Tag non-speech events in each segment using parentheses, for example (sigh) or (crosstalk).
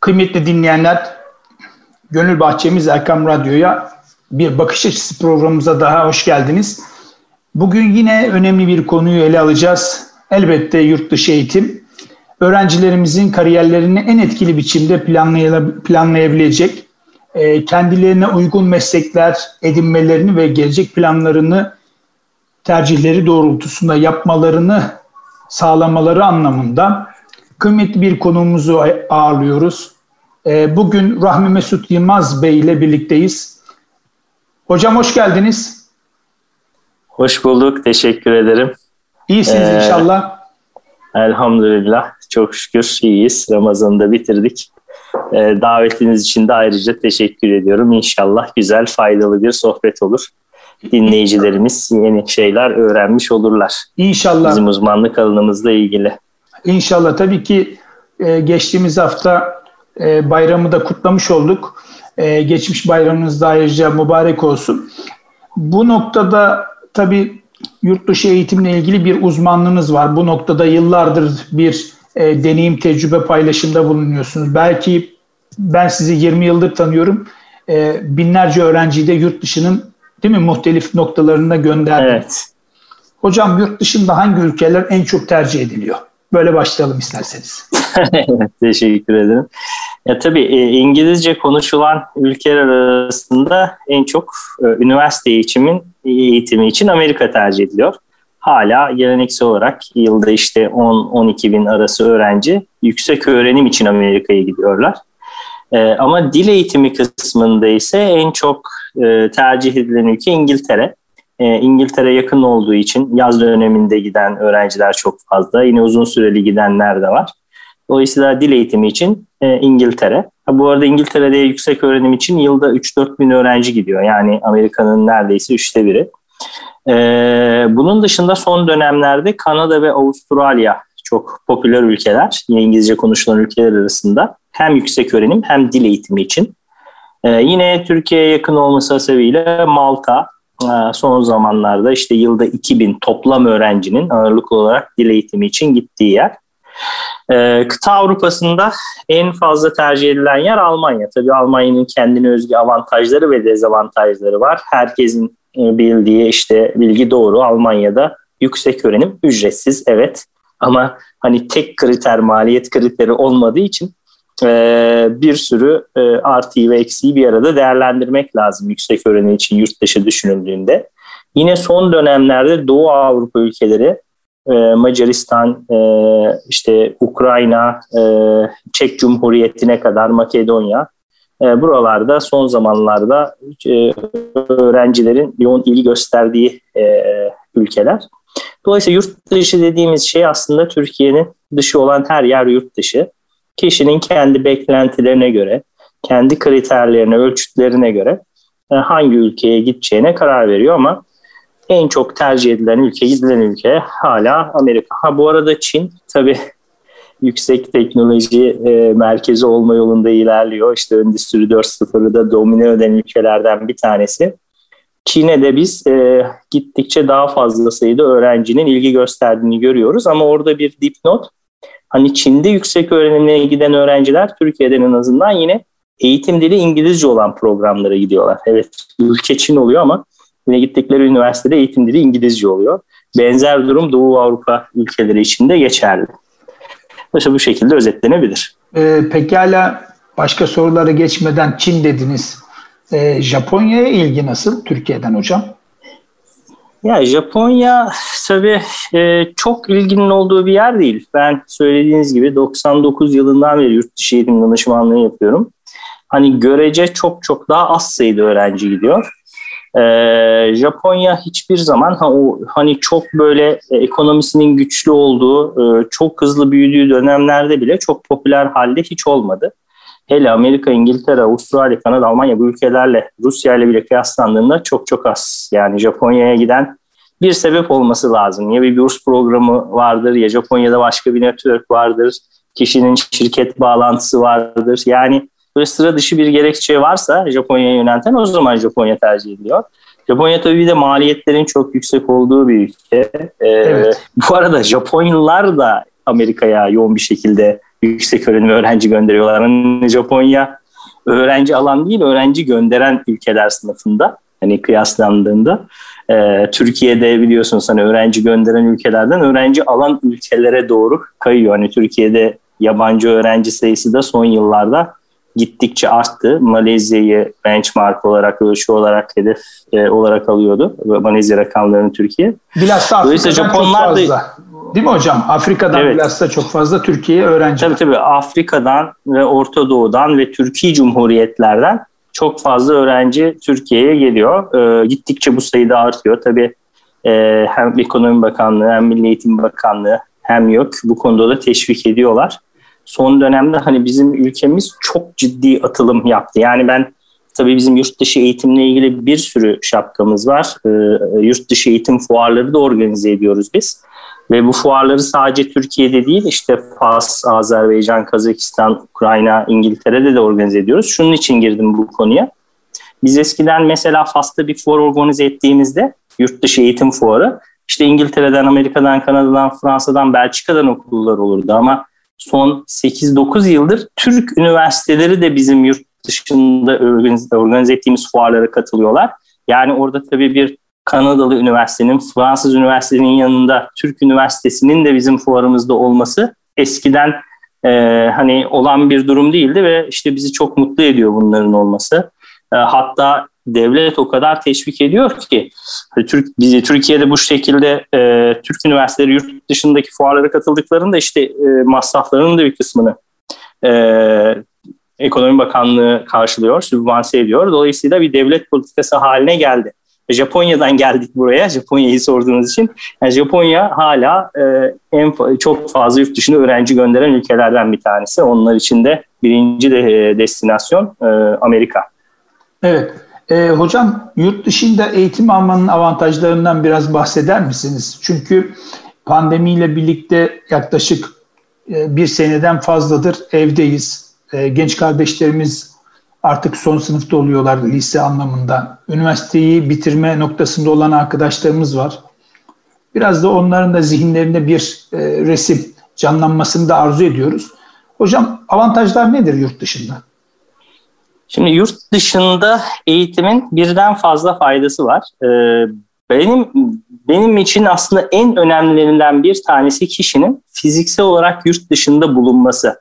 Kıymetli dinleyenler, Gönül Bahçemiz Erkam Radyo'ya bir bakış açısı programımıza daha hoş geldiniz. Bugün yine önemli bir konuyu ele alacağız. Elbette yurt dışı eğitim. Öğrencilerimizin kariyerlerini en etkili biçimde planlayabilecek, e, kendilerine uygun meslekler edinmelerini ve gelecek planlarını tercihleri doğrultusunda yapmalarını sağlamaları anlamında kıymetli bir konuğumuzu ağırlıyoruz. Ee, bugün Rahmi Mesut Yılmaz Bey ile birlikteyiz. Hocam hoş geldiniz. Hoş bulduk, teşekkür ederim. İyisiniz ee, inşallah. Elhamdülillah, çok şükür iyiyiz. Ramazan'ı da bitirdik. Ee, davetiniz için de ayrıca teşekkür ediyorum. İnşallah güzel, faydalı bir sohbet olur. Dinleyicilerimiz yeni şeyler öğrenmiş olurlar. İnşallah. Bizim uzmanlık alanımızla ilgili. İnşallah tabii ki e, geçtiğimiz hafta e, bayramı da kutlamış olduk. E, geçmiş bayramınız da ayrıca mübarek olsun. Bu noktada tabii yurt dışı eğitimle ilgili bir uzmanlığınız var. Bu noktada yıllardır bir e, deneyim, tecrübe paylaşımda bulunuyorsunuz. Belki ben sizi 20 yıldır tanıyorum. E, binlerce öğrenciyi de yurt dışının değil mi muhtelif noktalarına gönderdim. Evet. Hocam yurt dışında hangi ülkeler en çok tercih ediliyor? Böyle başlayalım isterseniz. (laughs) Teşekkür ederim. Ya tabii e, İngilizce konuşulan ülkeler arasında en çok e, üniversite eğitimin eğitimi için Amerika tercih ediliyor. Hala geleneksel olarak yılda işte 10-12 bin arası öğrenci yüksek öğrenim için Amerika'ya gidiyorlar. E, ama dil eğitimi kısmında ise en çok e, tercih edilen ülke İngiltere. E, İngiltere yakın olduğu için yaz döneminde giden öğrenciler çok fazla. Yine uzun süreli gidenler de var. Dolayısıyla dil eğitimi için e, İngiltere. Ha, bu arada İngiltere'de yüksek öğrenim için yılda 3-4 bin öğrenci gidiyor. Yani Amerika'nın neredeyse üçte biri. E, bunun dışında son dönemlerde Kanada ve Avustralya çok popüler ülkeler. İngilizce konuşulan ülkeler arasında. Hem yüksek öğrenim hem dil eğitimi için. E, yine Türkiye'ye yakın olması sebebiyle Malta, son zamanlarda işte yılda 2000 toplam öğrencinin ağırlıklı olarak dil eğitimi için gittiği yer. Ee, kıta Avrupa'sında en fazla tercih edilen yer Almanya. Tabii Almanya'nın kendine özgü avantajları ve dezavantajları var. Herkesin e, bildiği işte bilgi doğru Almanya'da yüksek öğrenim ücretsiz evet. Ama hani tek kriter maliyet kriteri olmadığı için e, bir sürü e, artıyı ve eksiği bir arada değerlendirmek lazım yüksek öğrenim için yurt dışı düşünüldüğünde. Yine son dönemlerde Doğu Avrupa ülkeleri e, Macaristan, e, işte Ukrayna, e, Çek Cumhuriyeti'ne kadar Makedonya buralarda son zamanlarda öğrencilerin yoğun ilgi gösterdiği ülkeler. Dolayısıyla yurt dışı dediğimiz şey aslında Türkiye'nin dışı olan her yer yurt dışı kişinin kendi beklentilerine göre, kendi kriterlerine, ölçütlerine göre e, hangi ülkeye gideceğine karar veriyor ama en çok tercih edilen ülke, gidilen ülke hala Amerika. Ha bu arada Çin tabii (laughs) yüksek teknoloji e, merkezi olma yolunda ilerliyor. İşte Endüstri 4.0'ı da domine eden ülkelerden bir tanesi. Çin'e de biz e, gittikçe daha fazla sayıda öğrencinin ilgi gösterdiğini görüyoruz. Ama orada bir dipnot, Hani Çin'de yüksek öğrenimine giden öğrenciler Türkiye'den en azından yine eğitim dili İngilizce olan programlara gidiyorlar. Evet ülke Çin oluyor ama yine gittikleri üniversitede eğitim dili İngilizce oluyor. Benzer durum Doğu Avrupa ülkeleri için de geçerli. İşte bu şekilde özetlenebilir. Ee, pekala başka sorulara geçmeden Çin dediniz. Ee, Japonya'ya ilgi nasıl Türkiye'den hocam? Ya Japonya tabii e, çok ilginin olduğu bir yer değil. Ben söylediğiniz gibi 99 yılından beri yurt dışı eğitim danışmanlığı yapıyorum. Hani görece çok çok daha az sayıda öğrenci gidiyor. Ee, Japonya hiçbir zaman ha, o, hani çok böyle e, ekonomisinin güçlü olduğu, e, çok hızlı büyüdüğü dönemlerde bile çok popüler halde hiç olmadı hele Amerika, İngiltere, Avustralya, Kanada, Almanya bu ülkelerle Rusya ile bile kıyaslandığında çok çok az. Yani Japonya'ya giden bir sebep olması lazım. Ya bir burs programı vardır ya Japonya'da başka bir network vardır. Kişinin şirket bağlantısı vardır. Yani böyle sıra dışı bir gerekçe varsa Japonya'ya yönelten o zaman Japonya tercih ediliyor. Japonya tabii bir de maliyetlerin çok yüksek olduğu bir ülke. Ee, evet. Bu arada Japonyalılar da Amerika'ya yoğun bir şekilde yüksek öğrenim öğrenci gönderiyorlar. Hani Japonya öğrenci alan değil, öğrenci gönderen ülkeler sınıfında. Hani kıyaslandığında. Ee, Türkiye'de biliyorsunuz hani öğrenci gönderen ülkelerden öğrenci alan ülkelere doğru kayıyor. Hani Türkiye'de yabancı öğrenci sayısı da son yıllarda gittikçe arttı. Malezya'yı benchmark olarak, ölçü olarak, hedef e, olarak alıyordu. Malezya rakamlarını Türkiye. Bilhassa Afrika'dan Japonlar çok fazla. Değil mi hocam? Afrika'dan evet. bilhassa çok fazla Türkiye'ye öğrenci. Tabii tabii. Afrika'dan ve Orta Doğu'dan ve Türkiye Cumhuriyetlerden çok fazla öğrenci Türkiye'ye geliyor. E, gittikçe bu sayıda artıyor. Tabii e, hem Ekonomi Bakanlığı hem Milli Eğitim Bakanlığı hem yok bu konuda da teşvik ediyorlar son dönemde hani bizim ülkemiz çok ciddi atılım yaptı. Yani ben tabii bizim yurt dışı eğitimle ilgili bir sürü şapkamız var. Ee, yurt dışı eğitim fuarları da organize ediyoruz biz. Ve bu fuarları sadece Türkiye'de değil işte Fas, Azerbaycan, Kazakistan, Ukrayna, İngiltere'de de organize ediyoruz. Şunun için girdim bu konuya. Biz eskiden mesela Fas'ta bir fuar organize ettiğimizde yurt dışı eğitim fuarı işte İngiltere'den, Amerika'dan, Kanada'dan, Fransa'dan, Belçika'dan okullar olurdu ama son 8-9 yıldır Türk üniversiteleri de bizim yurt dışında organize, ettiğimiz fuarlara katılıyorlar. Yani orada tabii bir Kanadalı üniversitenin, Fransız üniversitenin yanında Türk üniversitesinin de bizim fuarımızda olması eskiden e, hani olan bir durum değildi ve işte bizi çok mutlu ediyor bunların olması. E, hatta devlet o kadar teşvik ediyor ki hani Türk bizi Türkiye'de bu şekilde e, Türk üniversiteleri yurt dışındaki fuarlara katıldıklarında işte e, masraflarının da bir kısmını e, Ekonomi Bakanlığı karşılıyor, sübvanse ediyor. Dolayısıyla bir devlet politikası haline geldi. Japonya'dan (laughs) geldik buraya. Japonya'yı sorduğunuz için. Yani Japonya hala e, en çok fazla yurt dışına öğrenci gönderen ülkelerden bir tanesi. Onlar için de birinci de, e, destinasyon e, Amerika. Evet. E, hocam yurt dışında eğitim almanın avantajlarından biraz bahseder misiniz? Çünkü pandemiyle birlikte yaklaşık e, bir seneden fazladır evdeyiz. E, genç kardeşlerimiz artık son sınıfta oluyorlar lise anlamında. Üniversiteyi bitirme noktasında olan arkadaşlarımız var. Biraz da onların da zihinlerinde bir e, resim canlanmasını da arzu ediyoruz. Hocam avantajlar nedir yurt dışında? Şimdi yurt dışında eğitimin birden fazla faydası var. Ee, benim benim için aslında en önemlilerinden bir tanesi kişinin fiziksel olarak yurt dışında bulunması.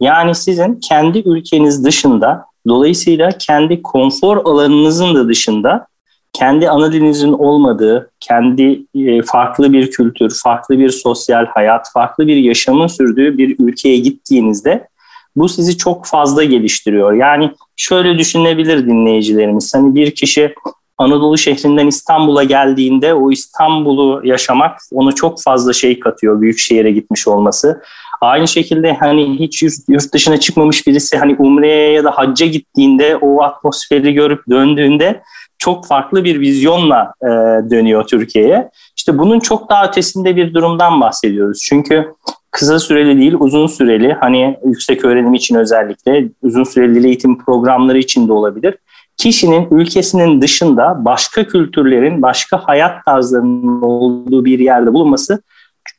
Yani sizin kendi ülkeniz dışında, dolayısıyla kendi konfor alanınızın da dışında, kendi ana dilinizin olmadığı, kendi e, farklı bir kültür, farklı bir sosyal hayat, farklı bir yaşamın sürdüğü bir ülkeye gittiğinizde bu sizi çok fazla geliştiriyor. Yani şöyle düşünebilir dinleyicilerimiz. Hani bir kişi Anadolu şehrinden İstanbul'a geldiğinde o İstanbul'u yaşamak onu çok fazla şey katıyor büyük şehire gitmiş olması. Aynı şekilde hani hiç yurt dışına çıkmamış birisi hani Umre'ye ya da hacca gittiğinde o atmosferi görüp döndüğünde çok farklı bir vizyonla e, dönüyor Türkiye'ye. İşte bunun çok daha ötesinde bir durumdan bahsediyoruz. Çünkü kısa süreli değil uzun süreli hani yüksek öğrenim için özellikle uzun süreli eğitim programları için de olabilir. Kişinin ülkesinin dışında başka kültürlerin, başka hayat tarzlarının olduğu bir yerde bulunması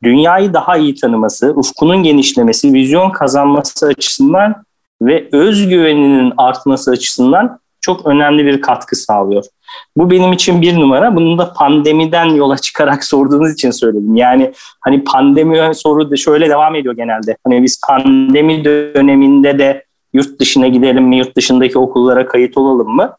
dünyayı daha iyi tanıması, ufkunun genişlemesi, vizyon kazanması açısından ve özgüveninin artması açısından çok önemli bir katkı sağlıyor. Bu benim için bir numara. Bunu da pandemiden yola çıkarak (laughs) sorduğunuz için söyledim. Yani hani pandemi soru da şöyle devam ediyor genelde. Hani biz pandemi döneminde de yurt dışına gidelim mi, yurt dışındaki okullara kayıt olalım mı?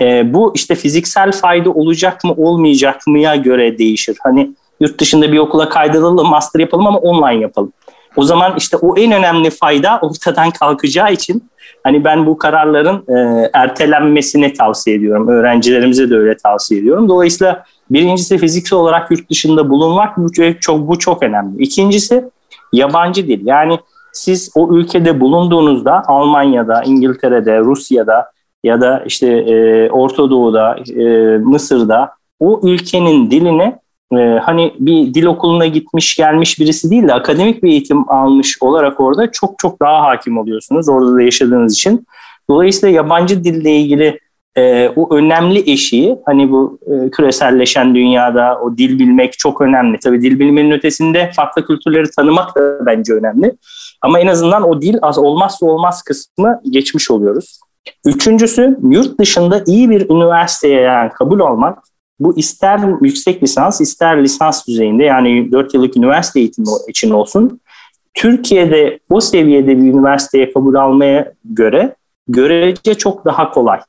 Ee, bu işte fiziksel fayda olacak mı olmayacak mıya göre değişir. Hani yurt dışında bir okula kaydedelim, master yapalım ama online yapalım. O zaman işte o en önemli fayda ortadan kalkacağı için hani ben bu kararların e, ertelenmesini tavsiye ediyorum. Öğrencilerimize de öyle tavsiye ediyorum. Dolayısıyla birincisi fiziksel olarak yurt dışında bulunmak bu çok, bu çok önemli. İkincisi yabancı dil. Yani siz o ülkede bulunduğunuzda Almanya'da, İngiltere'de, Rusya'da ya da işte e, Orta Doğu'da, e, Mısır'da o ülkenin dilini e, hani bir dil okuluna gitmiş gelmiş birisi değil de akademik bir eğitim almış olarak orada çok çok daha hakim oluyorsunuz orada da yaşadığınız için. Dolayısıyla yabancı dille ilgili e, o önemli eşiği hani bu e, küreselleşen dünyada o dil bilmek çok önemli. Tabii dil bilmenin ötesinde farklı kültürleri tanımak da bence önemli. Ama en azından o dil az olmazsa olmaz kısmı geçmiş oluyoruz. Üçüncüsü yurt dışında iyi bir üniversiteye yani kabul olmak bu ister yüksek lisans ister lisans düzeyinde yani 4 yıllık üniversite eğitimi için olsun Türkiye'de o seviyede bir üniversiteye kabul almaya göre görece çok daha kolay.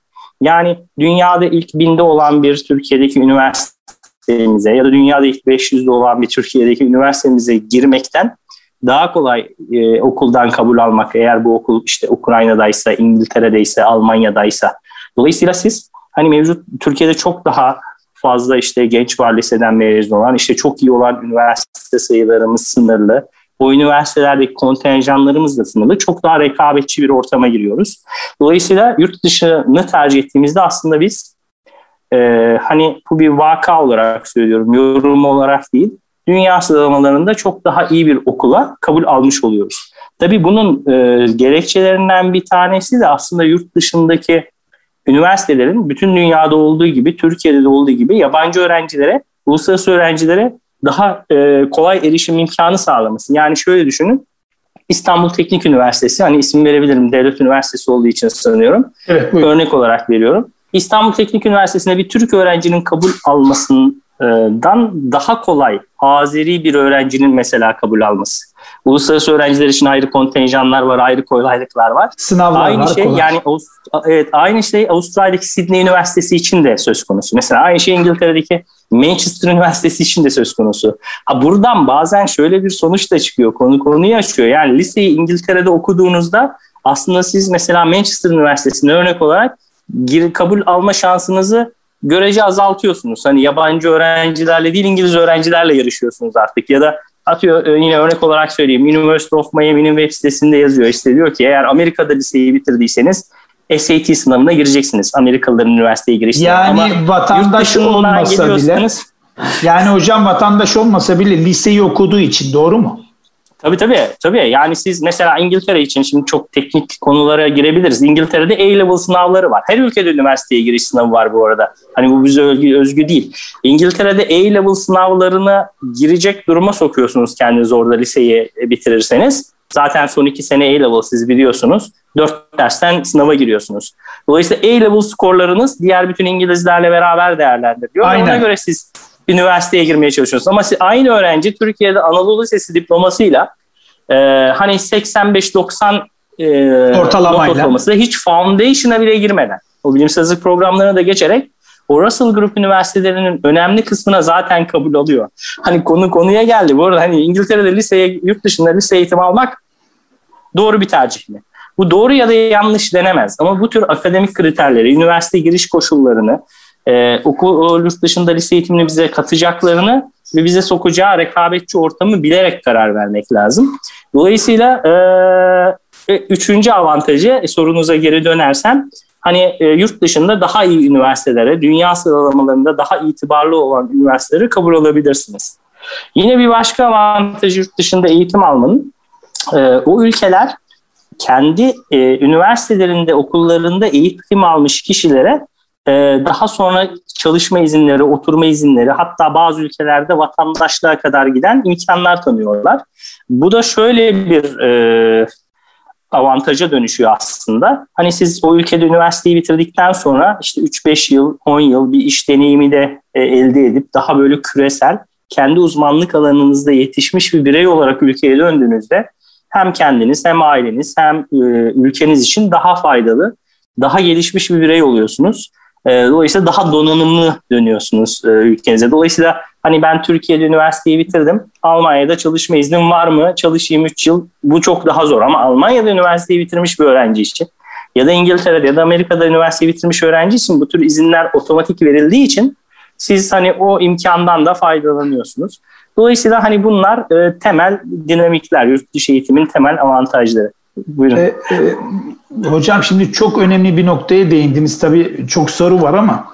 Yani dünyada ilk binde olan bir Türkiye'deki üniversitemize ya da dünyada ilk 500'de olan bir Türkiye'deki üniversitemize girmekten daha kolay e, okuldan kabul almak eğer bu okul işte Ukrayna'daysa, İngiltere'deyse, Almanya'daysa. Dolayısıyla siz hani mevcut Türkiye'de çok daha fazla işte genç var liseden mezun olan, işte çok iyi olan üniversite sayılarımız sınırlı. O üniversitelerdeki kontenjanlarımız da sınırlı. Çok daha rekabetçi bir ortama giriyoruz. Dolayısıyla yurt dışını tercih ettiğimizde aslında biz e, hani bu bir vaka olarak söylüyorum, yorum olarak değil, dünya sıralamalarında çok daha iyi bir okula kabul almış oluyoruz. Tabii bunun e, gerekçelerinden bir tanesi de aslında yurt dışındaki üniversitelerin bütün dünyada olduğu gibi, Türkiye'de de olduğu gibi yabancı öğrencilere, uluslararası öğrencilere daha e, kolay erişim imkanı sağlaması. Yani şöyle düşünün, İstanbul Teknik Üniversitesi, hani isim verebilirim, devlet üniversitesi olduğu için sanıyorum. Evet, Örnek olarak veriyorum. İstanbul Teknik Üniversitesi'ne bir Türk öğrencinin kabul almasının dan daha kolay Azeri bir öğrencinin mesela kabul alması. Uluslararası öğrenciler için ayrı kontenjanlar var, ayrı kolaylıklar var. Sınavlar aynı var. şey kolay. yani evet aynı şey Avustralya'daki Sydney Üniversitesi için de söz konusu. Mesela aynı şey İngiltere'deki Manchester Üniversitesi için de söz konusu. Ha buradan bazen şöyle bir sonuç da çıkıyor. Konu konuyu açıyor. Yani liseyi İngiltere'de okuduğunuzda aslında siz mesela Manchester Üniversitesi'ne örnek olarak gir, kabul alma şansınızı görece azaltıyorsunuz. Hani yabancı öğrencilerle değil İngiliz öğrencilerle yarışıyorsunuz artık ya da atıyor e, yine örnek olarak söyleyeyim University of Miami'nin web sitesinde yazıyor işte diyor ki eğer Amerika'da liseyi bitirdiyseniz SAT sınavına gireceksiniz. Amerikalıların üniversiteye girişine. Yani Ama vatandaş olmasa bile yani hocam vatandaş olmasa bile liseyi okuduğu için doğru mu? Tabii tabii. tabii. Yani siz mesela İngiltere için şimdi çok teknik konulara girebiliriz. İngiltere'de A-level sınavları var. Her ülkede üniversiteye giriş sınavı var bu arada. Hani bu bize özgü, özgü değil. İngiltere'de A-level sınavlarına girecek duruma sokuyorsunuz kendinizi orada liseyi bitirirseniz. Zaten son iki sene A-level siz biliyorsunuz. Dört dersten sınava giriyorsunuz. Dolayısıyla A-level skorlarınız diğer bütün İngilizlerle beraber değerlendiriliyor. Aynen. Ona göre siz üniversiteye girmeye çalışıyorsunuz. Ama aynı öğrenci Türkiye'de Anadolu Lisesi diplomasıyla e, hani 85-90 e, ortalamayla ortalaması hiç foundation'a bile girmeden o bilimsel hazırlık programlarına da geçerek o Russell Group üniversitelerinin önemli kısmına zaten kabul alıyor. Hani konu konuya geldi. Bu arada hani İngiltere'de liseye, yurt dışında lise eğitimi almak doğru bir tercih mi? Bu doğru ya da yanlış denemez. Ama bu tür akademik kriterleri, üniversite giriş koşullarını, e, okul yurt dışında lise eğitimini bize katacaklarını ve bize sokacağı rekabetçi ortamı bilerek karar vermek lazım. Dolayısıyla e, üçüncü avantajı e, sorunuza geri dönersem hani e, yurt dışında daha iyi üniversitelere, dünya sıralamalarında daha itibarlı olan üniversitelere kabul alabilirsiniz. Yine bir başka avantaj yurt dışında eğitim almanın e, o ülkeler kendi e, üniversitelerinde, okullarında eğitim almış kişilere ee, daha sonra çalışma izinleri, oturma izinleri hatta bazı ülkelerde vatandaşlığa kadar giden imkanlar tanıyorlar. Bu da şöyle bir e, avantaja dönüşüyor aslında. Hani siz o ülkede üniversiteyi bitirdikten sonra işte 3-5 yıl, 10 yıl bir iş deneyimi de e, elde edip daha böyle küresel kendi uzmanlık alanınızda yetişmiş bir birey olarak ülkeye döndüğünüzde hem kendiniz hem aileniz hem e, ülkeniz için daha faydalı, daha gelişmiş bir birey oluyorsunuz. E, dolayısıyla daha donanımlı dönüyorsunuz e, ülkenize. Dolayısıyla hani ben Türkiye'de üniversiteyi bitirdim. Almanya'da çalışma iznim var mı? Çalışayım 3 yıl. Bu çok daha zor ama Almanya'da üniversiteyi bitirmiş bir öğrenci için ya da İngiltere'de ya da Amerika'da üniversiteyi bitirmiş öğrenci için bu tür izinler otomatik verildiği için siz hani o imkandan da faydalanıyorsunuz. Dolayısıyla hani bunlar e, temel dinamikler, yurt dışı eğitimin temel avantajları. Buyurun. E, e, hocam şimdi çok önemli bir noktaya değindiniz. Tabii çok soru var ama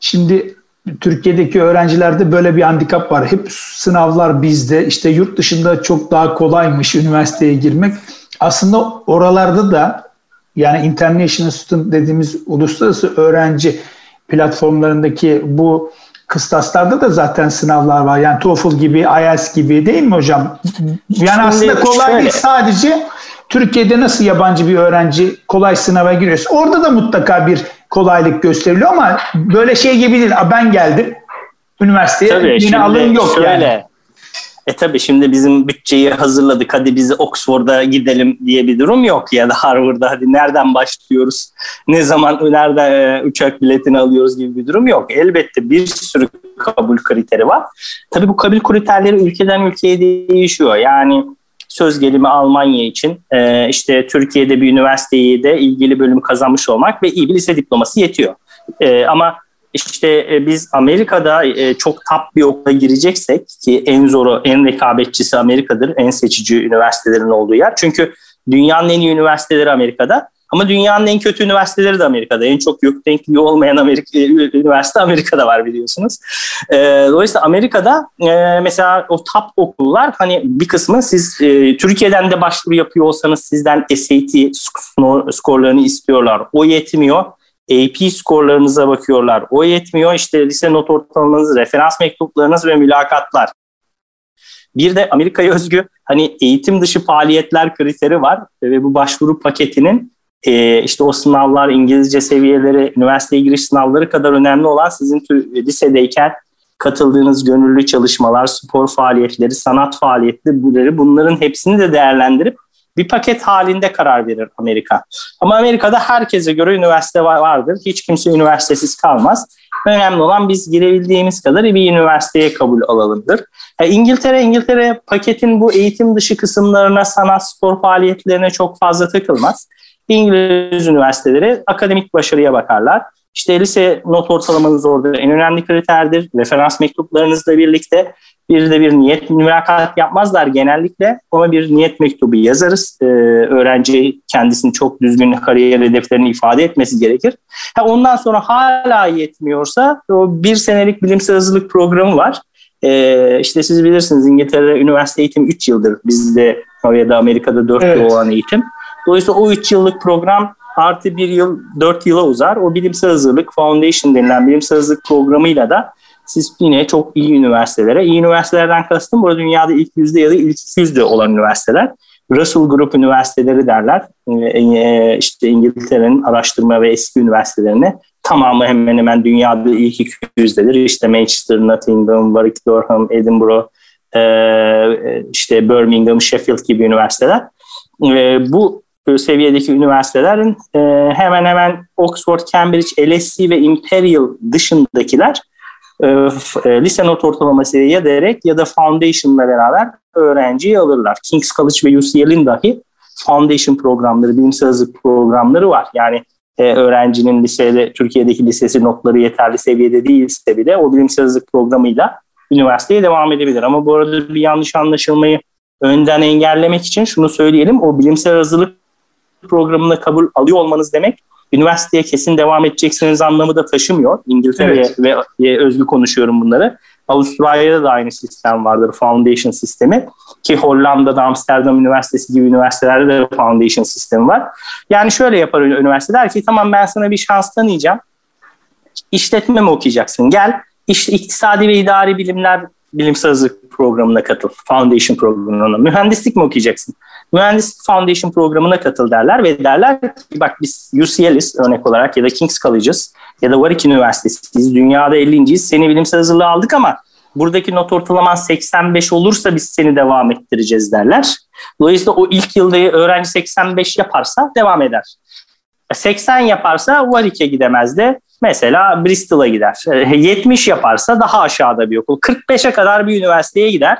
şimdi Türkiye'deki öğrencilerde böyle bir handikap var. Hep sınavlar bizde. İşte yurt dışında çok daha kolaymış üniversiteye girmek. Aslında oralarda da yani international student dediğimiz uluslararası öğrenci platformlarındaki bu kıstaslarda da zaten sınavlar var. Yani TOEFL gibi, IELTS gibi değil mi hocam? Yani aslında kolay değil sadece Türkiye'de nasıl yabancı bir öğrenci kolay sınava giriyorsa orada da mutlaka bir kolaylık gösteriliyor ama böyle şey gibi değil. Ben geldim üniversiteye Tabii, yine alım yok şöyle, yani. E tabii şimdi bizim bütçeyi hazırladık hadi biz Oxford'a gidelim diye bir durum yok ya da Harvard'a hadi nereden başlıyoruz ne zaman nerede e, uçak biletini alıyoruz gibi bir durum yok. Elbette bir sürü kabul kriteri var. Tabii bu kabul kriterleri ülkeden ülkeye değişiyor. Yani söz gelimi Almanya için e, işte Türkiye'de bir üniversiteyi de ilgili bölümü kazanmış olmak ve iyi bir lise diploması yetiyor. E, ama işte e, biz Amerika'da e, çok top bir okula gireceksek ki en zoru, en rekabetçisi Amerika'dır. En seçici üniversitelerin olduğu yer. Çünkü dünyanın en iyi üniversiteleri Amerika'da. Ama dünyanın en kötü üniversiteleri de Amerika'da. En çok yok denkliği olmayan Amerika, (laughs) üniversite Amerika'da var biliyorsunuz. E, dolayısıyla Amerika'da e, mesela o top okullar hani bir kısmı siz e, Türkiye'den de başvuru yapıyor olsanız sizden SAT skorlarını istiyorlar. O yetmiyor. AP skorlarınıza bakıyorlar. O yetmiyor. İşte lise not ortalamanız, referans mektuplarınız ve mülakatlar. Bir de Amerika'ya özgü hani eğitim dışı faaliyetler kriteri var ve bu başvuru paketinin e, işte o sınavlar İngilizce seviyeleri, üniversiteye giriş sınavları kadar önemli olan sizin lisedeyken katıldığınız gönüllü çalışmalar, spor faaliyetleri, sanat faaliyetleri bunların hepsini de değerlendirip bir paket halinde karar verir Amerika. Ama Amerika'da herkese göre üniversite vardır. Hiç kimse üniversitesiz kalmaz. Önemli olan biz girebildiğimiz kadar bir üniversiteye kabul alalımdır. Yani İngiltere, İngiltere paketin bu eğitim dışı kısımlarına, sanat, spor faaliyetlerine çok fazla takılmaz. İngiliz üniversiteleri akademik başarıya bakarlar. İşte lise not ortalamanız orada en önemli kriterdir. Referans mektuplarınızla birlikte bir de bir niyet mülakat yapmazlar genellikle ama bir niyet mektubu yazarız. Ee, öğrenci kendisini çok düzgün kariyer hedeflerini ifade etmesi gerekir. Ha, ondan sonra hala yetmiyorsa o bir senelik bilimsel hazırlık programı var. Ee, işte siz bilirsiniz İngiltere'de üniversite eğitim 3 yıldır. Bizde ya da Amerika'da 4 evet. yıl olan eğitim. Dolayısıyla o 3 yıllık program artı bir yıl 4 yıla uzar. O bilimsel hazırlık Foundation denilen bilimsel hazırlık programıyla da siz yine çok iyi üniversitelere, iyi üniversitelerden kastım burada dünyada ilk yüzde ya da ilk yüzde olan üniversiteler. Russell Group üniversiteleri derler. Ee, işte İngiltere'nin araştırma ve eski üniversitelerine tamamı hemen hemen dünyada ilk 200'dedir. İşte Manchester, Nottingham, Warwick, Durham, Edinburgh, e, işte Birmingham, Sheffield gibi üniversiteler. Bu seviyedeki üniversitelerin e, hemen hemen Oxford, Cambridge, LSE ve Imperial dışındakiler e, e, lise not ortalaması ya derek ya da foundation'la beraber öğrenciyi alırlar. King's College ve UCL'in dahi foundation programları, bilimsel hazırlık programları var. Yani e, öğrencinin lisede, Türkiye'deki lisesi notları yeterli seviyede değilse bile o bilimsel hazırlık programıyla üniversiteye devam edebilir. Ama bu arada bir yanlış anlaşılmayı önden engellemek için şunu söyleyelim. O bilimsel hazırlık programına kabul alıyor olmanız demek üniversiteye kesin devam edeceksiniz anlamı da taşımıyor. İngiltere'ye evet. ve özgü konuşuyorum bunları. Avustralya'da da aynı sistem vardır, foundation sistemi. Ki Hollanda'da, Amsterdam Üniversitesi gibi üniversitelerde de foundation sistemi var. Yani şöyle yapar üniversiteler ki tamam ben sana bir şans tanıyacağım. İşletme mi okuyacaksın? Gel işte iktisadi ve idari bilimler bilimsel hazırlık programına katıl. Foundation programına. Mühendislik mi okuyacaksın? Mühendislik Foundation programına katıl derler ve derler ki bak biz UCL'iz örnek olarak ya da King's College'ız ya da Warwick Üniversitesi'yiz. Dünyada 50.yiz. Seni bilimsel hazırlığı aldık ama buradaki not ortalaman 85 olursa biz seni devam ettireceğiz derler. Dolayısıyla o ilk yılda öğrenci 85 yaparsa devam eder. 80 yaparsa Warwick'e gidemez de mesela Bristol'a gider. 70 yaparsa daha aşağıda bir okul. 45'e kadar bir üniversiteye gider.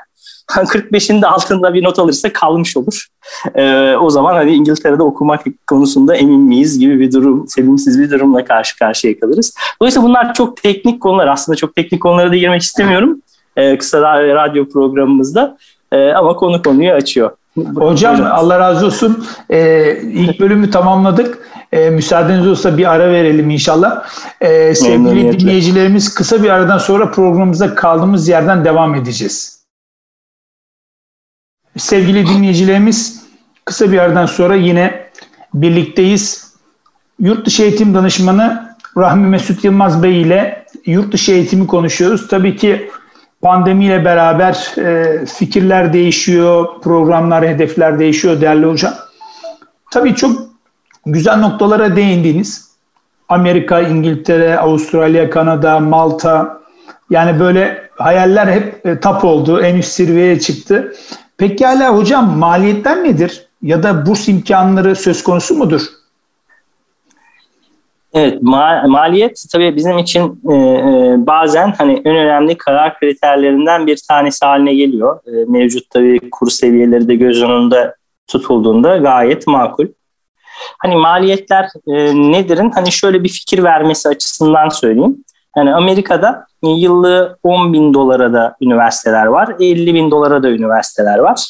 45'in de altında bir not alırsa kalmış olur. Ee, o zaman hani İngiltere'de okumak konusunda emin miyiz gibi bir durum, sevimsiz bir durumla karşı karşıya kalırız. Dolayısıyla bunlar çok teknik konular. Aslında çok teknik konulara da girmek istemiyorum. Ee, kısa radyo programımızda. Ee, ama konu konuyu açıyor. Hocam, Hocam Allah razı olsun. Ee, ilk bölümü tamamladık. Ee, müsaadeniz olsa bir ara verelim inşallah. Ee, sevgili dinleyicilerimiz kısa bir aradan sonra programımıza kaldığımız yerden devam edeceğiz. Sevgili dinleyicilerimiz kısa bir yerden sonra yine birlikteyiz. Yurt dışı eğitim danışmanı Rahmi Mesut Yılmaz Bey ile yurt dışı eğitimi konuşuyoruz. Tabii ki pandemiyle beraber e, fikirler değişiyor, programlar, hedefler değişiyor değerli hocam. Tabii çok güzel noktalara değindiniz. Amerika, İngiltere, Avustralya, Kanada, Malta yani böyle hayaller hep e, tap oldu, en üst zirveye çıktı. Peki hala hocam maliyetler nedir? Ya da burs imkanları söz konusu mudur? Evet, ma- maliyet tabii bizim için e, e, bazen hani en önemli karar kriterlerinden bir tanesi haline geliyor. E, mevcut tabii kur seviyeleri de göz önünde tutulduğunda gayet makul. Hani maliyetler e, nedirin? Hani şöyle bir fikir vermesi açısından söyleyeyim. Yani Amerika'da yıllığı 10 bin dolara da üniversiteler var, 50 bin dolara da üniversiteler var.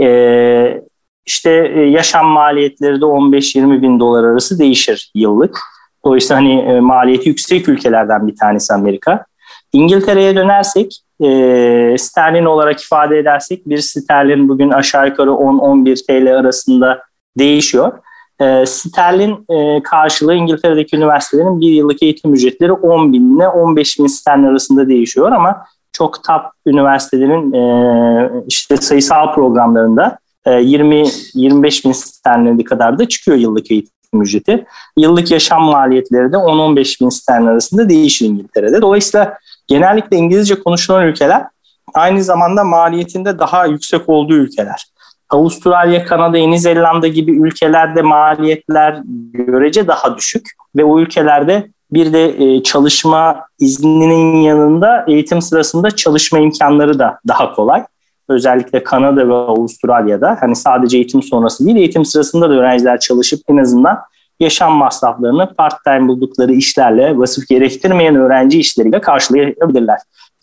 E, işte e, yaşam maliyetleri de 15-20 bin dolar arası değişir yıllık. Dolayısıyla hani e, maliyeti yüksek ülkelerden bir tanesi Amerika. İngiltere'ye dönersek, e, sterlin olarak ifade edersek bir sterlin bugün aşağı yukarı 10-11 TL arasında değişiyor. E, sterlin e, karşılığı İngiltere'deki üniversitelerin bir yıllık eğitim ücretleri 10 bin ile 15 bin sterlin arasında değişiyor ama çok top üniversitelerin e, işte sayısal programlarında 20-25 bin sterlin kadar da çıkıyor yıllık eğitim ücreti. Yıllık yaşam maliyetleri de 10-15 bin sterlin arasında değişir İngiltere'de. Dolayısıyla genellikle İngilizce konuşulan ülkeler aynı zamanda maliyetinde daha yüksek olduğu ülkeler. Avustralya, Kanada, Yeni Zelanda gibi ülkelerde maliyetler görece daha düşük ve o ülkelerde bir de e, çalışma izninin yanında eğitim sırasında çalışma imkanları da daha kolay. Özellikle Kanada ve Avustralya'da hani sadece eğitim sonrası değil eğitim sırasında da öğrenciler çalışıp en azından yaşam masraflarını part-time buldukları işlerle vasıf gerektirmeyen öğrenci işleriyle karşılayabilirler.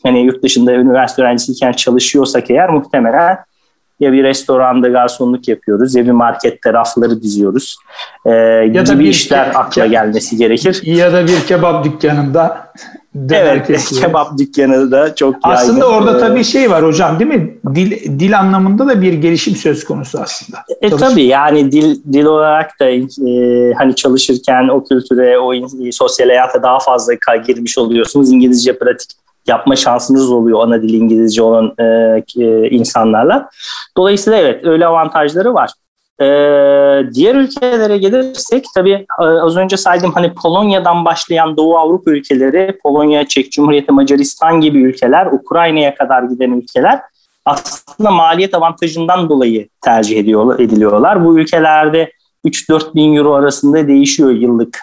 Yani yurt dışında üniversite öğrencisiyken çalışıyorsak eğer muhtemelen ya bir restoranda garsonluk yapıyoruz ya bir markette rafları diziyoruz ee, ya gibi bir işler ke- akla gelmesi gerekir. Ya da bir kebap dükkanında (laughs) Evet kesiyoruz. kebap dükkanı da çok yaygın. Aslında orada tabii şey var hocam değil mi? Dil, dil anlamında da bir gelişim söz konusu aslında. E Çalış- tabii yani dil dil olarak da e, hani çalışırken o kültüre, o sosyal hayata daha fazla girmiş oluyorsunuz. İngilizce pratik yapma şansınız oluyor ana dil İngilizce olan e, e, insanlarla. Dolayısıyla evet öyle avantajları var. E, diğer ülkelere gelirsek tabii e, az önce saydım hani Polonya'dan başlayan Doğu Avrupa ülkeleri, Polonya, Çek Cumhuriyeti, Macaristan gibi ülkeler, Ukrayna'ya kadar giden ülkeler aslında maliyet avantajından dolayı tercih ediyor, ediliyorlar. Bu ülkelerde 3-4 bin euro arasında değişiyor yıllık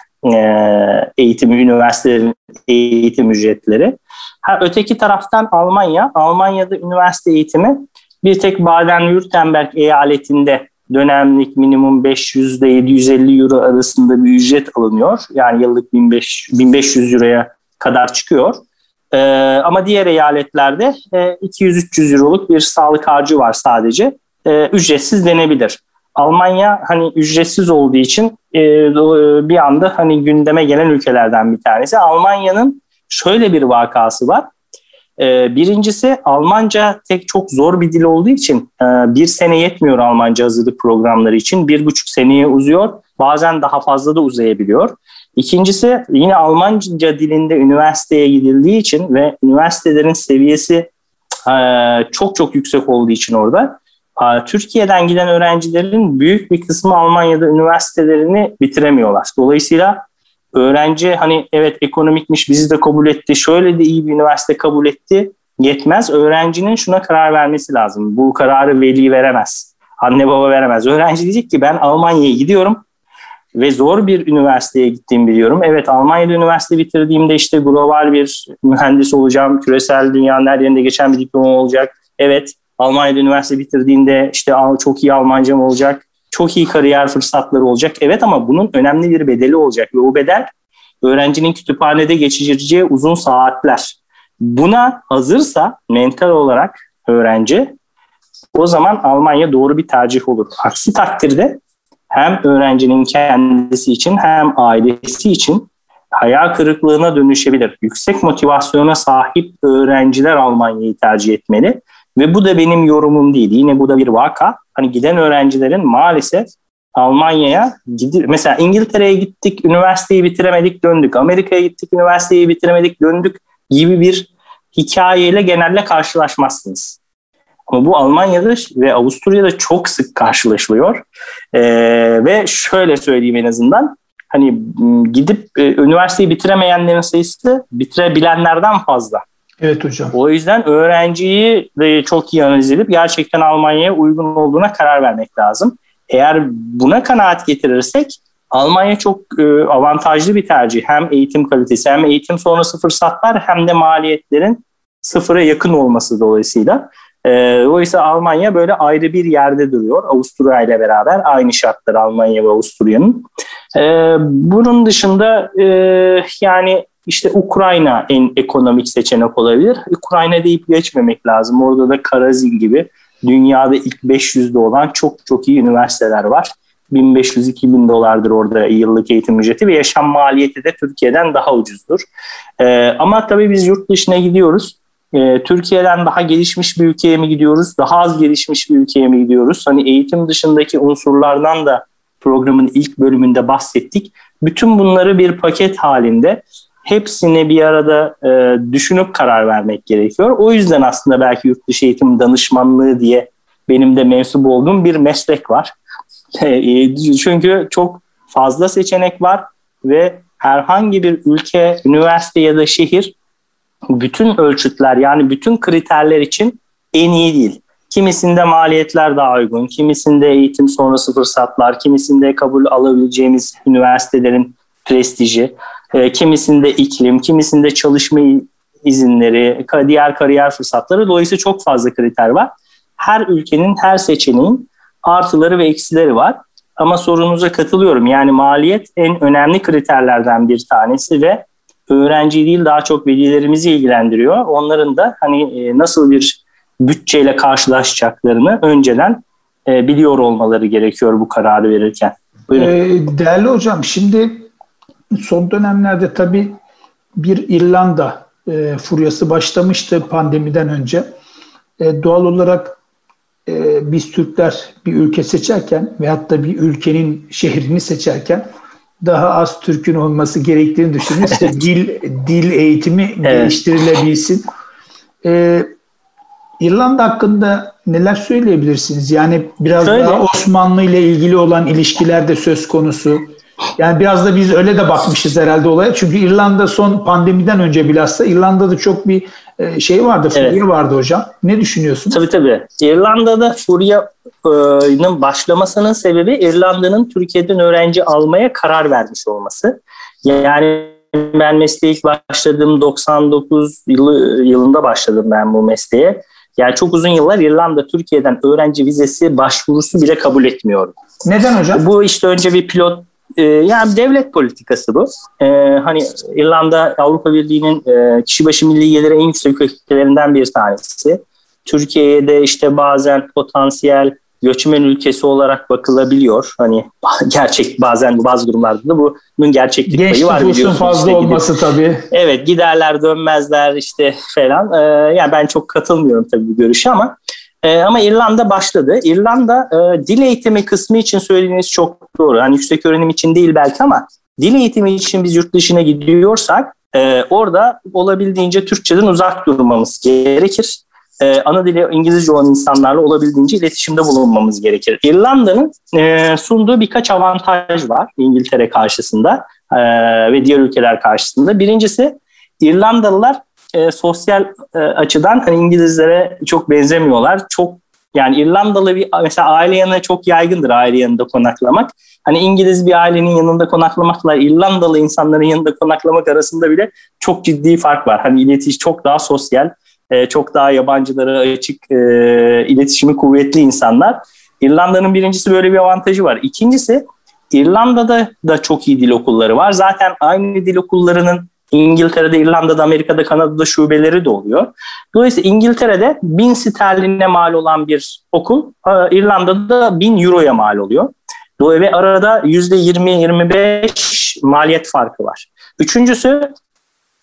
eğitimi, üniversitelerin eğitim ücretleri. Ha, öteki taraftan Almanya, Almanya'da üniversite eğitimi bir tek Baden-Württemberg eyaletinde dönemlik minimum 500 ile 750 euro arasında bir ücret alınıyor. Yani yıllık 1500 euroya kadar çıkıyor. Ee, ama diğer eyaletlerde e, 200-300 euroluk bir sağlık harcı var sadece. E, ücretsiz denebilir. Almanya hani ücretsiz olduğu için e, bir anda hani gündeme gelen ülkelerden bir tanesi. Almanya'nın şöyle bir vakası var. E, birincisi Almanca tek çok zor bir dil olduğu için e, bir sene yetmiyor Almanca hazırlık programları için. Bir buçuk seneye uzuyor. Bazen daha fazla da uzayabiliyor. İkincisi yine Almanca dilinde üniversiteye gidildiği için ve üniversitelerin seviyesi e, çok çok yüksek olduğu için orada Türkiye'den giden öğrencilerin büyük bir kısmı Almanya'da üniversitelerini bitiremiyorlar. Dolayısıyla öğrenci hani evet ekonomikmiş bizi de kabul etti, şöyle de iyi bir üniversite kabul etti yetmez. Öğrencinin şuna karar vermesi lazım. Bu kararı veli veremez. Anne baba veremez. Öğrenci diyecek ki ben Almanya'ya gidiyorum ve zor bir üniversiteye gittiğimi biliyorum. Evet Almanya'da üniversite bitirdiğimde işte global bir mühendis olacağım. Küresel dünyanın her yerinde geçen bir diploma olacak. Evet Almanya'da üniversite bitirdiğinde işte çok iyi Almancam olacak, çok iyi kariyer fırsatları olacak. Evet ama bunun önemli bir bedeli olacak ve o bedel öğrencinin kütüphanede geçireceği uzun saatler. Buna hazırsa mental olarak öğrenci o zaman Almanya doğru bir tercih olur. Aksi takdirde hem öğrencinin kendisi için hem ailesi için hayal kırıklığına dönüşebilir. Yüksek motivasyona sahip öğrenciler Almanya'yı tercih etmeli. Ve bu da benim yorumum değil. Yine bu da bir vaka. Hani giden öğrencilerin maalesef Almanya'ya gidip mesela İngiltere'ye gittik, üniversiteyi bitiremedik, döndük. Amerika'ya gittik, üniversiteyi bitiremedik, döndük gibi bir hikayeyle genelde karşılaşmazsınız. Ama bu Almanya'da ve Avusturya'da çok sık karşılaşılıyor. Ee, ve şöyle söyleyeyim en azından hani gidip e, üniversiteyi bitiremeyenlerin sayısı bitirebilenlerden fazla. Evet hocam. O yüzden öğrenciyi de çok iyi analiz edip gerçekten Almanya'ya uygun olduğuna karar vermek lazım. Eğer buna kanaat getirirsek Almanya çok e, avantajlı bir tercih. Hem eğitim kalitesi hem eğitim sonrası fırsatlar hem de maliyetlerin sıfıra yakın olması dolayısıyla. E, oysa Almanya böyle ayrı bir yerde duruyor. Avusturya ile beraber aynı şartlar Almanya ve Avusturya'nın. E, bunun dışında e, yani işte Ukrayna en ekonomik seçenek olabilir. Ukrayna deyip geçmemek lazım. Orada da Karazin gibi dünyada ilk 500'de olan çok çok iyi üniversiteler var. 1500-2000 dolardır orada yıllık eğitim ücreti ve yaşam maliyeti de Türkiye'den daha ucuzdur. Ee, ama tabii biz yurt dışına gidiyoruz. Ee, Türkiye'den daha gelişmiş bir ülkeye mi gidiyoruz, daha az gelişmiş bir ülkeye mi gidiyoruz? Hani eğitim dışındaki unsurlardan da programın ilk bölümünde bahsettik. Bütün bunları bir paket halinde hepsini bir arada e, düşünüp karar vermek gerekiyor. O yüzden aslında belki yurt dışı eğitim danışmanlığı diye benim de mensup olduğum bir meslek var. (laughs) E, çünkü çok fazla seçenek var ve herhangi bir ülke, üniversite ya da şehir bütün ölçütler yani bütün kriterler için en iyi değil. Kimisinde maliyetler daha uygun, kimisinde eğitim sonrası fırsatlar, kimisinde kabul alabileceğimiz üniversitelerin prestiji, e, kimisinde iklim, kimisinde çalışma izinleri, diğer kariyer fırsatları. Dolayısıyla çok fazla kriter var. Her ülkenin, her seçeneğin artıları ve eksileri var. Ama sorunuza katılıyorum. Yani maliyet en önemli kriterlerden bir tanesi ve öğrenci değil daha çok velilerimizi ilgilendiriyor. Onların da hani e, nasıl bir bütçeyle karşılaşacaklarını önceden e, biliyor olmaları gerekiyor bu kararı verirken. Buyurun. Ee, değerli hocam şimdi son dönemlerde tabii bir İrlanda e, furyası başlamıştı pandemiden önce. E, doğal olarak e, biz Türkler bir ülke seçerken veyahut da bir ülkenin şehrini seçerken daha az Türk'ün olması gerektiğini düşünürüz. dil dil eğitimi evet. geliştirilebilsin. E, İrlanda hakkında neler söyleyebilirsiniz? Yani biraz Şöyle. daha Osmanlı ile ilgili olan ilişkiler de söz konusu. Yani biraz da biz öyle de bakmışız herhalde olaya. Çünkü İrlanda son pandemiden önce bilhassa İrlanda'da çok bir e, şey vardı, furya evet. vardı hocam. Ne düşünüyorsunuz? Tabii tabii. İrlanda'da furyanın başlamasının sebebi İrlanda'nın Türkiye'den öğrenci almaya karar vermiş olması. Yani ben mesleğe ilk başladığım 99 yılı, yılında başladım ben bu mesleğe. Yani çok uzun yıllar İrlanda Türkiye'den öğrenci vizesi başvurusu bile kabul etmiyordu. Neden hocam? Bu işte önce bir pilot e, yani devlet politikası bu. E, hani İrlanda Avrupa Birliği'nin e, kişi başı milli geliri en yüksek ülkelerinden bir tanesi. Türkiye'ye de işte bazen potansiyel göçmen ülkesi olarak bakılabiliyor. Hani (laughs) gerçek bazen bazı durumlarda da bunun gerçeklik Genç payı var biliyorsunuz. fazla işte olması tabii. Evet giderler dönmezler işte falan. Ee, yani ben çok katılmıyorum tabii bu görüşe ama e, ama İrlanda başladı. İrlanda e, dil eğitimi kısmı için söylediğiniz çok doğru. Yani yüksek öğrenim için değil belki ama dil eğitimi için biz yurt dışına gidiyorsak e, orada olabildiğince Türkçeden uzak durmamız gerekir. E, ana dili İngilizce olan insanlarla olabildiğince iletişimde bulunmamız gerekir. İrlanda'nın e, sunduğu birkaç avantaj var İngiltere karşısında e, ve diğer ülkeler karşısında. Birincisi İrlandalılar e, sosyal e, açıdan hani İngilizlere çok benzemiyorlar. Çok yani İrlandalı bir mesela aile yanına çok yaygındır aile yanında konaklamak. Hani İngiliz bir ailenin yanında konaklamakla İrlandalı insanların yanında konaklamak arasında bile çok ciddi fark var. Hani iletişim çok daha sosyal, e, çok daha yabancılara açık, e, iletişimi kuvvetli insanlar. İrlanda'nın birincisi böyle bir avantajı var. İkincisi İrlanda'da da çok iyi dil okulları var. Zaten aynı dil okullarının İngiltere'de, İrlanda'da, Amerika'da, Kanada'da şubeleri de oluyor. Dolayısıyla İngiltere'de 1000 sterline mal olan bir okul e, İrlanda'da 1000 euroya mal oluyor. Ve arada %20-25 maliyet farkı var. Üçüncüsü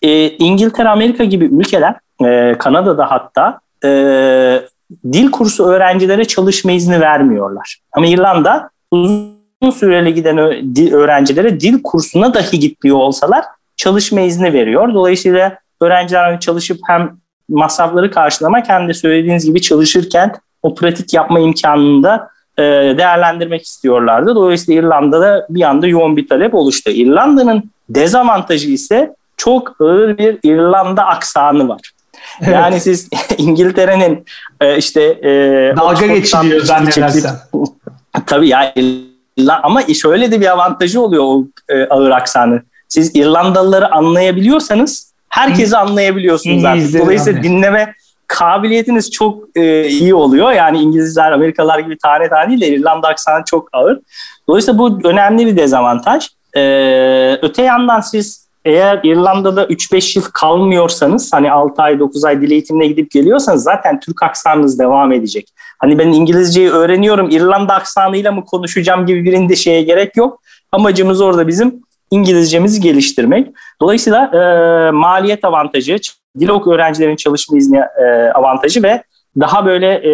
e, İngiltere, Amerika gibi ülkeler, e, Kanada'da hatta dil kursu öğrencilere çalışma izni vermiyorlar. Ama İrlanda uzun süreli giden öğrencilere dil kursuna dahi gitmiyor olsalar çalışma izni veriyor. Dolayısıyla öğrenciler çalışıp hem masrafları karşılamak hem de söylediğiniz gibi çalışırken o pratik yapma imkanını da e, değerlendirmek istiyorlardı. Dolayısıyla İrlanda'da bir anda yoğun bir talep oluştu. İrlanda'nın dezavantajı ise çok ağır bir İrlanda aksanı var. Evet. Yani siz (laughs) İngiltere'nin e, işte e, dalga geçiliyor zannedersem. (laughs) Tabii ya ama şöyle de bir avantajı oluyor o e, ağır aksanı. Siz İrlandalıları anlayabiliyorsanız herkesi anlayabiliyorsunuz artık. Dolayısıyla dinleme kabiliyetiniz çok e, iyi oluyor. Yani İngilizler, Amerikalılar gibi tane tane değil de İrlanda aksanı çok ağır. Dolayısıyla bu önemli bir dezavantaj. E, öte yandan siz eğer İrlanda'da 3-5 yıl kalmıyorsanız hani 6 ay 9 ay dil eğitimine gidip geliyorsanız zaten Türk aksanınız devam edecek. Hani ben İngilizceyi öğreniyorum İrlanda aksanıyla mı konuşacağım gibi bir endişeye gerek yok. Amacımız orada bizim İngilizcemizi geliştirmek. Dolayısıyla e, maliyet avantajı, dil ok öğrencilerin çalışma izni e, avantajı ve daha böyle e,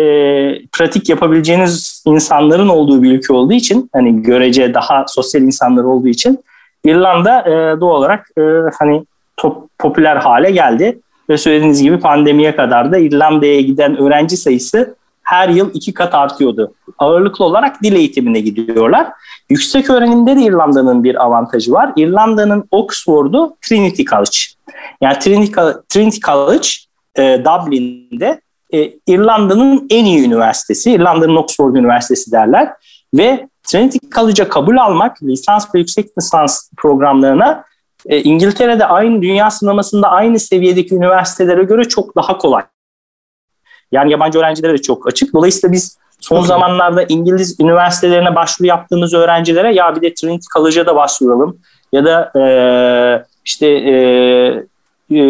pratik yapabileceğiniz insanların olduğu bir ülke olduğu için hani görece daha sosyal insanlar olduğu için İrlanda e, doğal olarak e, hani top, popüler hale geldi ve söylediğiniz gibi pandemiye kadar da İrlanda'ya giden öğrenci sayısı her yıl iki kat artıyordu. Ağırlıklı olarak dil eğitimine gidiyorlar. Yüksek öğrenimde de İrlanda'nın bir avantajı var. İrlanda'nın Oxford'u Trinity College. Yani Trinity, Trinity College e, Dublin'de e, İrlanda'nın en iyi üniversitesi. İrlanda'nın Oxford Üniversitesi derler. Ve Trinity College'a kabul almak lisans ve yüksek lisans programlarına e, İngiltere'de aynı dünya sınavmasında aynı seviyedeki üniversitelere göre çok daha kolay. Yani yabancı öğrencilere de çok açık. Dolayısıyla biz son zamanlarda İngiliz üniversitelerine başvuru yaptığımız öğrencilere ya bir de Trinity College'a da başvuralım ya da e, işte e, e,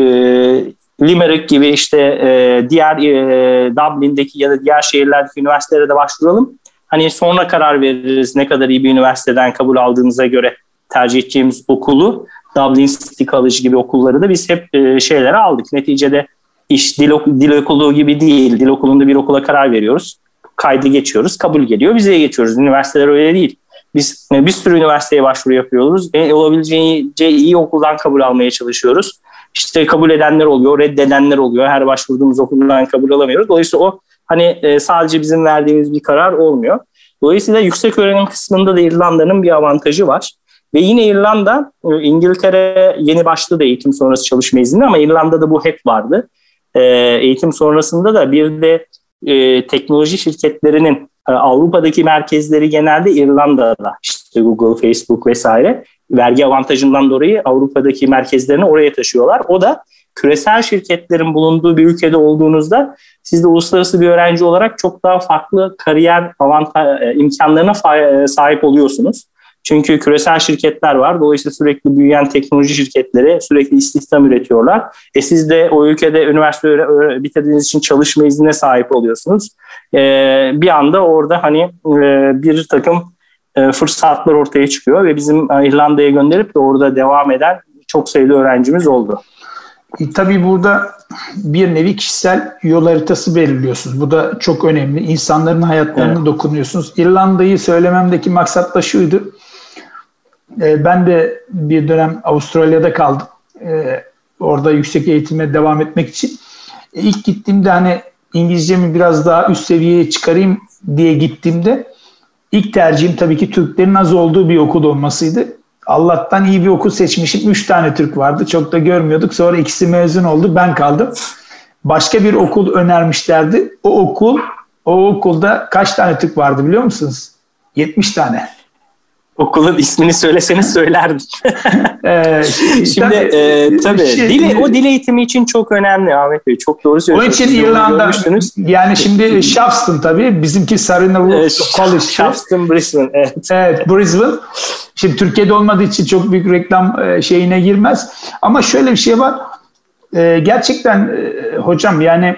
Limerick gibi işte e, diğer e, Dublin'deki ya da diğer şehirlerdeki üniversitelere de başvuralım. Hani sonra karar veririz ne kadar iyi bir üniversiteden kabul aldığımıza göre tercih edeceğimiz okulu Dublin City College gibi okulları da biz hep e, şeylere aldık. Neticede iş dil, dil okulu gibi değil. Dil okulunda bir okula karar veriyoruz. Kaydı geçiyoruz. Kabul geliyor. Vizeye geçiyoruz. Üniversiteler öyle değil. Biz bir sürü üniversiteye başvuru yapıyoruz. E, olabileceği iyi okuldan kabul almaya çalışıyoruz. İşte kabul edenler oluyor, reddedenler oluyor. Her başvurduğumuz okuldan kabul alamıyoruz. Dolayısıyla o hani e, sadece bizim verdiğimiz bir karar olmuyor. Dolayısıyla yüksek öğrenim kısmında da İrlanda'nın bir avantajı var. Ve yine İrlanda, e, İngiltere yeni başladı eğitim sonrası çalışma izni ama İrlanda'da bu hep vardı. E, eğitim sonrasında da bir de e, teknoloji şirketlerinin e, Avrupa'daki merkezleri genelde İrlanda'da. İşte Google, Facebook vesaire vergi avantajından dolayı Avrupa'daki merkezlerini oraya taşıyorlar. O da küresel şirketlerin bulunduğu bir ülkede olduğunuzda siz de uluslararası bir öğrenci olarak çok daha farklı kariyer avantaj, e, imkanlarına e, sahip oluyorsunuz. Çünkü küresel şirketler var. Dolayısıyla sürekli büyüyen teknoloji şirketleri sürekli istihdam üretiyorlar. E siz de o ülkede üniversite bitirdiğiniz için çalışma iznine sahip oluyorsunuz. E, bir anda orada hani e, bir takım e, fırsatlar ortaya çıkıyor ve bizim İrlanda'ya gönderip de orada devam eden çok sayıda öğrencimiz oldu. E, tabii burada bir nevi kişisel yol haritası belirliyorsunuz. Bu da çok önemli. İnsanların hayatlarına evet. dokunuyorsunuz. İrlanda'yı söylememdeki maksat da şuydu. E, ben de bir dönem Avustralya'da kaldım. E, orada yüksek eğitime devam etmek için. E, ilk gittiğimde hani İngilizcemi biraz daha üst seviyeye çıkarayım diye gittiğimde ilk tercihim tabii ki Türklerin az olduğu bir okul olmasıydı. Allah'tan iyi bir okul seçmişim. Üç tane Türk vardı. Çok da görmüyorduk. Sonra ikisi mezun oldu. Ben kaldım. Başka bir okul önermişlerdi. O okul, o okulda kaç tane Türk vardı biliyor musunuz? 70 tane. Okulun ismini söyleseniz söylerdim. ee, (laughs) Şimdi tabii, e, tabii şey, dil, o dil eğitimi için çok önemli Ahmet Bey. Çok doğru söylüyorsunuz. Onun için İrlanda yani şimdi Shafton tabii bizimki Sarina College. Shafton Brisbane evet. Evet Brisbane. Şimdi Türkiye'de olmadığı için çok büyük reklam e, şeyine girmez. Ama şöyle bir şey var. E, gerçekten e, hocam yani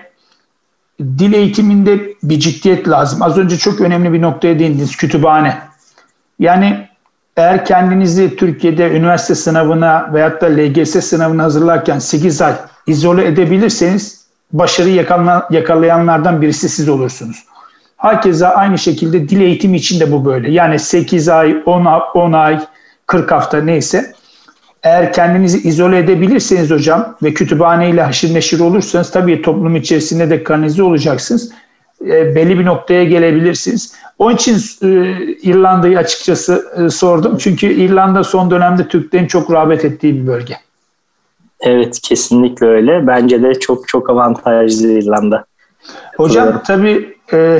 dil eğitiminde bir ciddiyet lazım. Az önce çok önemli bir noktaya değindiniz. Kütüphane. Yani eğer kendinizi Türkiye'de üniversite sınavına veyahut da LGS sınavına hazırlarken 8 ay izole edebilirseniz başarıyı yakalayanlardan birisi siz olursunuz. Herkese aynı şekilde dil eğitimi için de bu böyle. Yani 8 ay, 10, 10 ay, 40 hafta neyse. eğer kendinizi izole edebilirseniz hocam ve kütüphaneyle haşır neşir olursanız tabii toplum içerisinde de kanalize olacaksınız. E, belli bir noktaya gelebilirsiniz. Onun için e, İrlanda'yı açıkçası e, sordum. Çünkü İrlanda son dönemde Türklerin çok rağbet ettiği bir bölge. Evet kesinlikle öyle. Bence de çok çok avantajlı İrlanda. Hocam tabii e,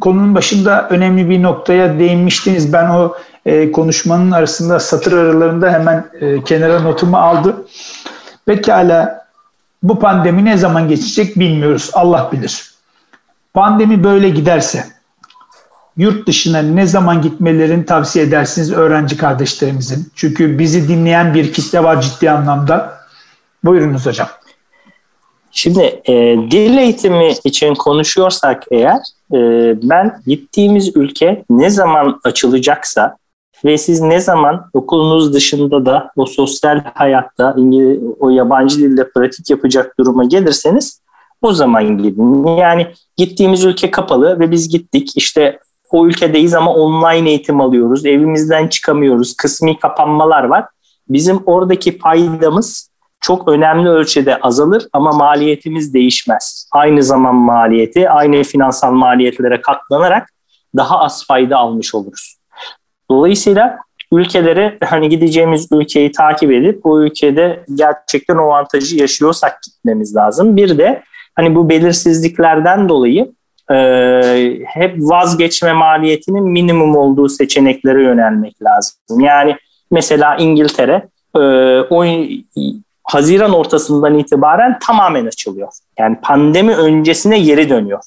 konunun başında önemli bir noktaya değinmiştiniz. Ben o e, konuşmanın arasında satır aralarında hemen e, kenara notumu aldım. Pekala bu pandemi ne zaman geçecek bilmiyoruz. Allah bilir. Pandemi böyle giderse yurt dışına ne zaman gitmelerini tavsiye edersiniz öğrenci kardeşlerimizin? Çünkü bizi dinleyen bir kitle var ciddi anlamda. Buyurunuz hocam. Şimdi e, dil eğitimi için konuşuyorsak eğer e, ben gittiğimiz ülke ne zaman açılacaksa ve siz ne zaman okulunuz dışında da o sosyal hayatta o yabancı dilde pratik yapacak duruma gelirseniz o zaman gidin. Yani gittiğimiz ülke kapalı ve biz gittik işte o ülkedeyiz ama online eğitim alıyoruz. Evimizden çıkamıyoruz. Kısmi kapanmalar var. Bizim oradaki faydamız çok önemli ölçüde azalır ama maliyetimiz değişmez. Aynı zaman maliyeti, aynı finansal maliyetlere katlanarak daha az fayda almış oluruz. Dolayısıyla ülkelere hani gideceğimiz ülkeyi takip edip bu ülkede gerçekten o avantajı yaşıyorsak gitmemiz lazım. Bir de hani bu belirsizliklerden dolayı e, hep vazgeçme maliyetinin minimum olduğu seçeneklere yönelmek lazım. Yani mesela İngiltere e, o Haziran ortasından itibaren tamamen açılıyor. Yani pandemi öncesine geri dönüyor.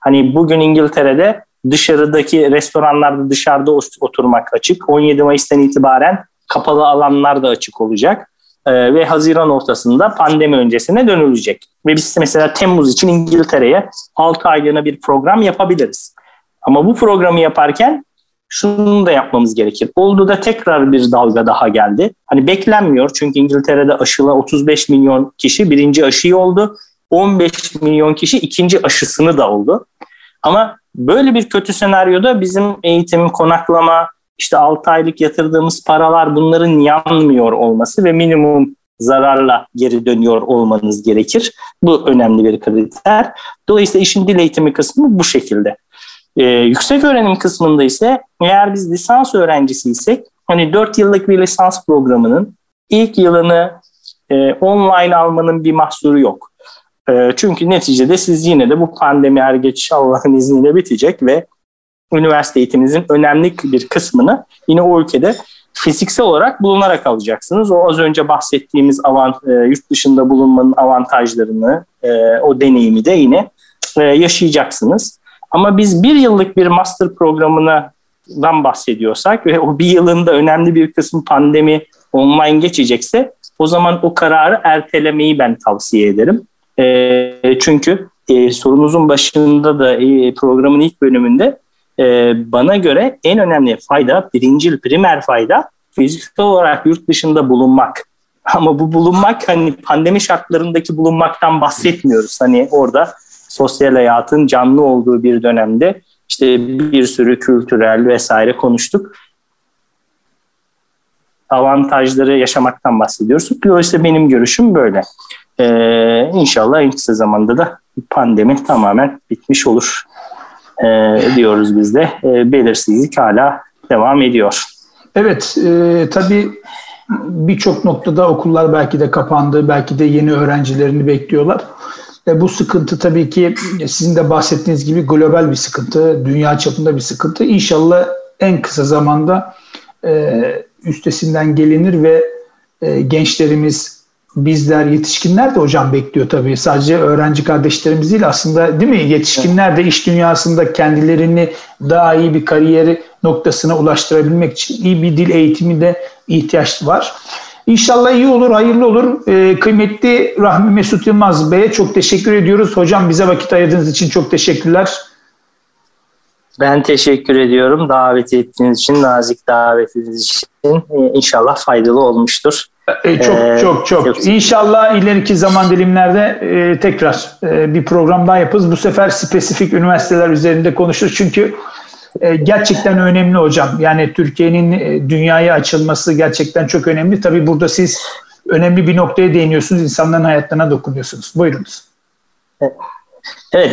Hani bugün İngiltere'de dışarıdaki restoranlarda dışarıda oturmak açık. 17 Mayıs'tan itibaren kapalı alanlar da açık olacak. Ee, ve Haziran ortasında pandemi öncesine dönülecek. Ve biz mesela Temmuz için İngiltere'ye 6 aylığına bir program yapabiliriz. Ama bu programı yaparken şunu da yapmamız gerekir. Oldu da tekrar bir dalga daha geldi. Hani beklenmiyor çünkü İngiltere'de aşıla 35 milyon kişi birinci aşıyı oldu. 15 milyon kişi ikinci aşısını da oldu. Ama böyle bir kötü senaryoda bizim eğitim, konaklama, işte 6 aylık yatırdığımız paralar bunların yanmıyor olması ve minimum zararla geri dönüyor olmanız gerekir. Bu önemli bir kriter. Dolayısıyla işin dil eğitimi kısmı bu şekilde. Ee, yüksek öğrenim kısmında ise eğer biz lisans öğrencisiysek hani 4 yıllık bir lisans programının ilk yılını e, online almanın bir mahsuru yok. E, çünkü neticede siz yine de bu pandemi er geç Allah'ın izniyle bitecek ve üniversite eğitiminizin önemli bir kısmını yine o ülkede fiziksel olarak bulunarak alacaksınız. O az önce bahsettiğimiz avant, e, yurt dışında bulunmanın avantajlarını, e, o deneyimi de yine e, yaşayacaksınız. Ama biz bir yıllık bir master programından bahsediyorsak ve o bir yılında önemli bir kısmı pandemi online geçecekse o zaman o kararı ertelemeyi ben tavsiye ederim. E, çünkü e, sorunuzun başında da e, programın ilk bölümünde e, bana göre en önemli fayda, birincil primer fayda fiziksel olarak yurt dışında bulunmak. (laughs) Ama bu bulunmak hani pandemi şartlarındaki bulunmaktan bahsetmiyoruz. Hani orada sosyal hayatın canlı olduğu bir dönemde işte bir sürü kültürel vesaire konuştuk. Avantajları yaşamaktan bahsediyoruz. Dolayısıyla benim görüşüm böyle. Ee, inşallah en kısa zamanda da pandemi tamamen bitmiş olur e, diyoruz biz de. E, belirsizlik hala devam ediyor. Evet, e, tabii birçok noktada okullar belki de kapandı, belki de yeni öğrencilerini bekliyorlar. E, bu sıkıntı tabii ki sizin de bahsettiğiniz gibi global bir sıkıntı, dünya çapında bir sıkıntı. İnşallah en kısa zamanda e, üstesinden gelinir ve e, gençlerimiz, bizler, yetişkinler de hocam bekliyor tabii. Sadece öğrenci kardeşlerimiz değil aslında değil mi? Yetişkinler de iş dünyasında kendilerini daha iyi bir kariyeri noktasına ulaştırabilmek için iyi bir dil eğitimi de ihtiyaç var. İnşallah iyi olur, hayırlı olur. Ee, kıymetli Rahmi Mesut Yılmaz Bey'e çok teşekkür ediyoruz. Hocam bize vakit ayırdığınız için çok teşekkürler. Ben teşekkür ediyorum davet ettiğiniz için, nazik davetiniz için. Ee, inşallah faydalı olmuştur. E, çok ee, çok çok. çok. İnşallah ileriki zaman dilimlerde e, tekrar e, bir program daha yaparız. Bu sefer spesifik üniversiteler üzerinde konuşuruz. Çünkü e, gerçekten önemli hocam. Yani Türkiye'nin e, dünyaya açılması gerçekten çok önemli. Tabii burada siz önemli bir noktaya değiniyorsunuz. insanların hayatlarına dokunuyorsunuz. Buyurunuz. Evet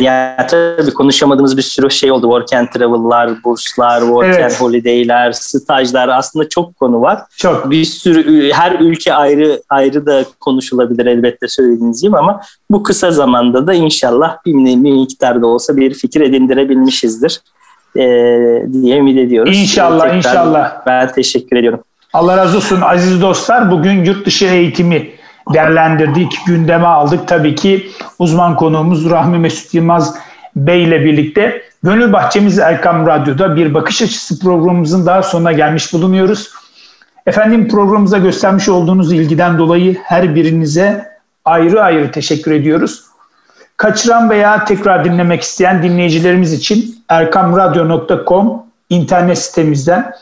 yani tabii konuşamadığımız bir sürü şey oldu. Work and travel'lar, burslar, work evet. and holiday'ler, stajlar aslında çok konu var. Çok. Bir sürü her ülke ayrı ayrı da konuşulabilir elbette söylediğiniz gibi ama bu kısa zamanda da inşallah bir, bir miktarda olsa bir fikir edindirebilmişizdir e, diye ümit ediyoruz. İnşallah Tekrar inşallah. Ben teşekkür ediyorum. Allah razı olsun aziz dostlar. Bugün yurt dışı eğitimi değerlendirdik, gündeme aldık. Tabii ki uzman konuğumuz Rahmi Mesut Yılmaz Bey ile birlikte Gönül Bahçemiz Erkam Radyo'da bir bakış açısı programımızın daha sonuna gelmiş bulunuyoruz. Efendim programımıza göstermiş olduğunuz ilgiden dolayı her birinize ayrı ayrı teşekkür ediyoruz. Kaçıran veya tekrar dinlemek isteyen dinleyicilerimiz için erkamradyo.com internet sitemizden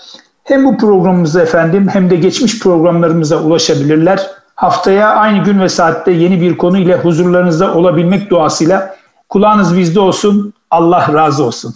hem bu programımıza efendim hem de geçmiş programlarımıza ulaşabilirler. Haftaya aynı gün ve saatte yeni bir konu ile huzurlarınızda olabilmek duasıyla kulağınız bizde olsun. Allah razı olsun.